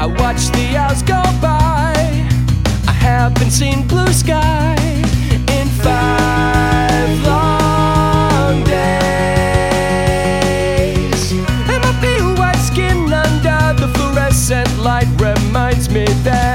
I watch the hours go by. I haven't seen blue sky in five long days. And my pale white skin under the fluorescent light reminds me that.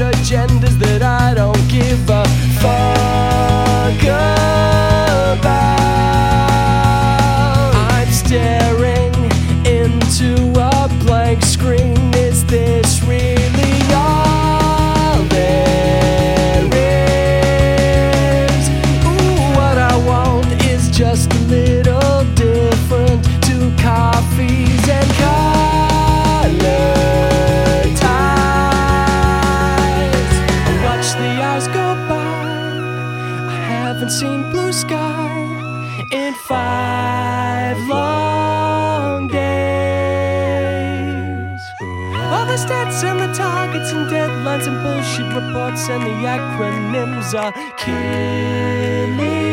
agendas that I haven't seen blue sky in five long days. All the stats and the targets and deadlines and bullshit reports and the acronyms are killing.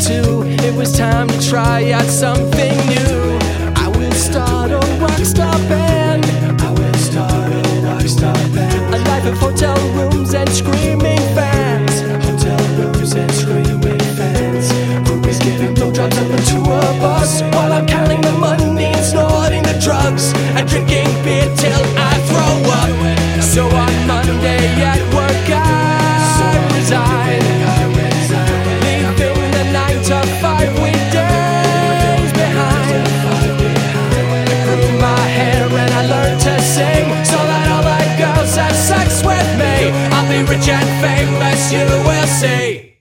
too. It was time to try out something new. I will start a rock star band. Yes, USA.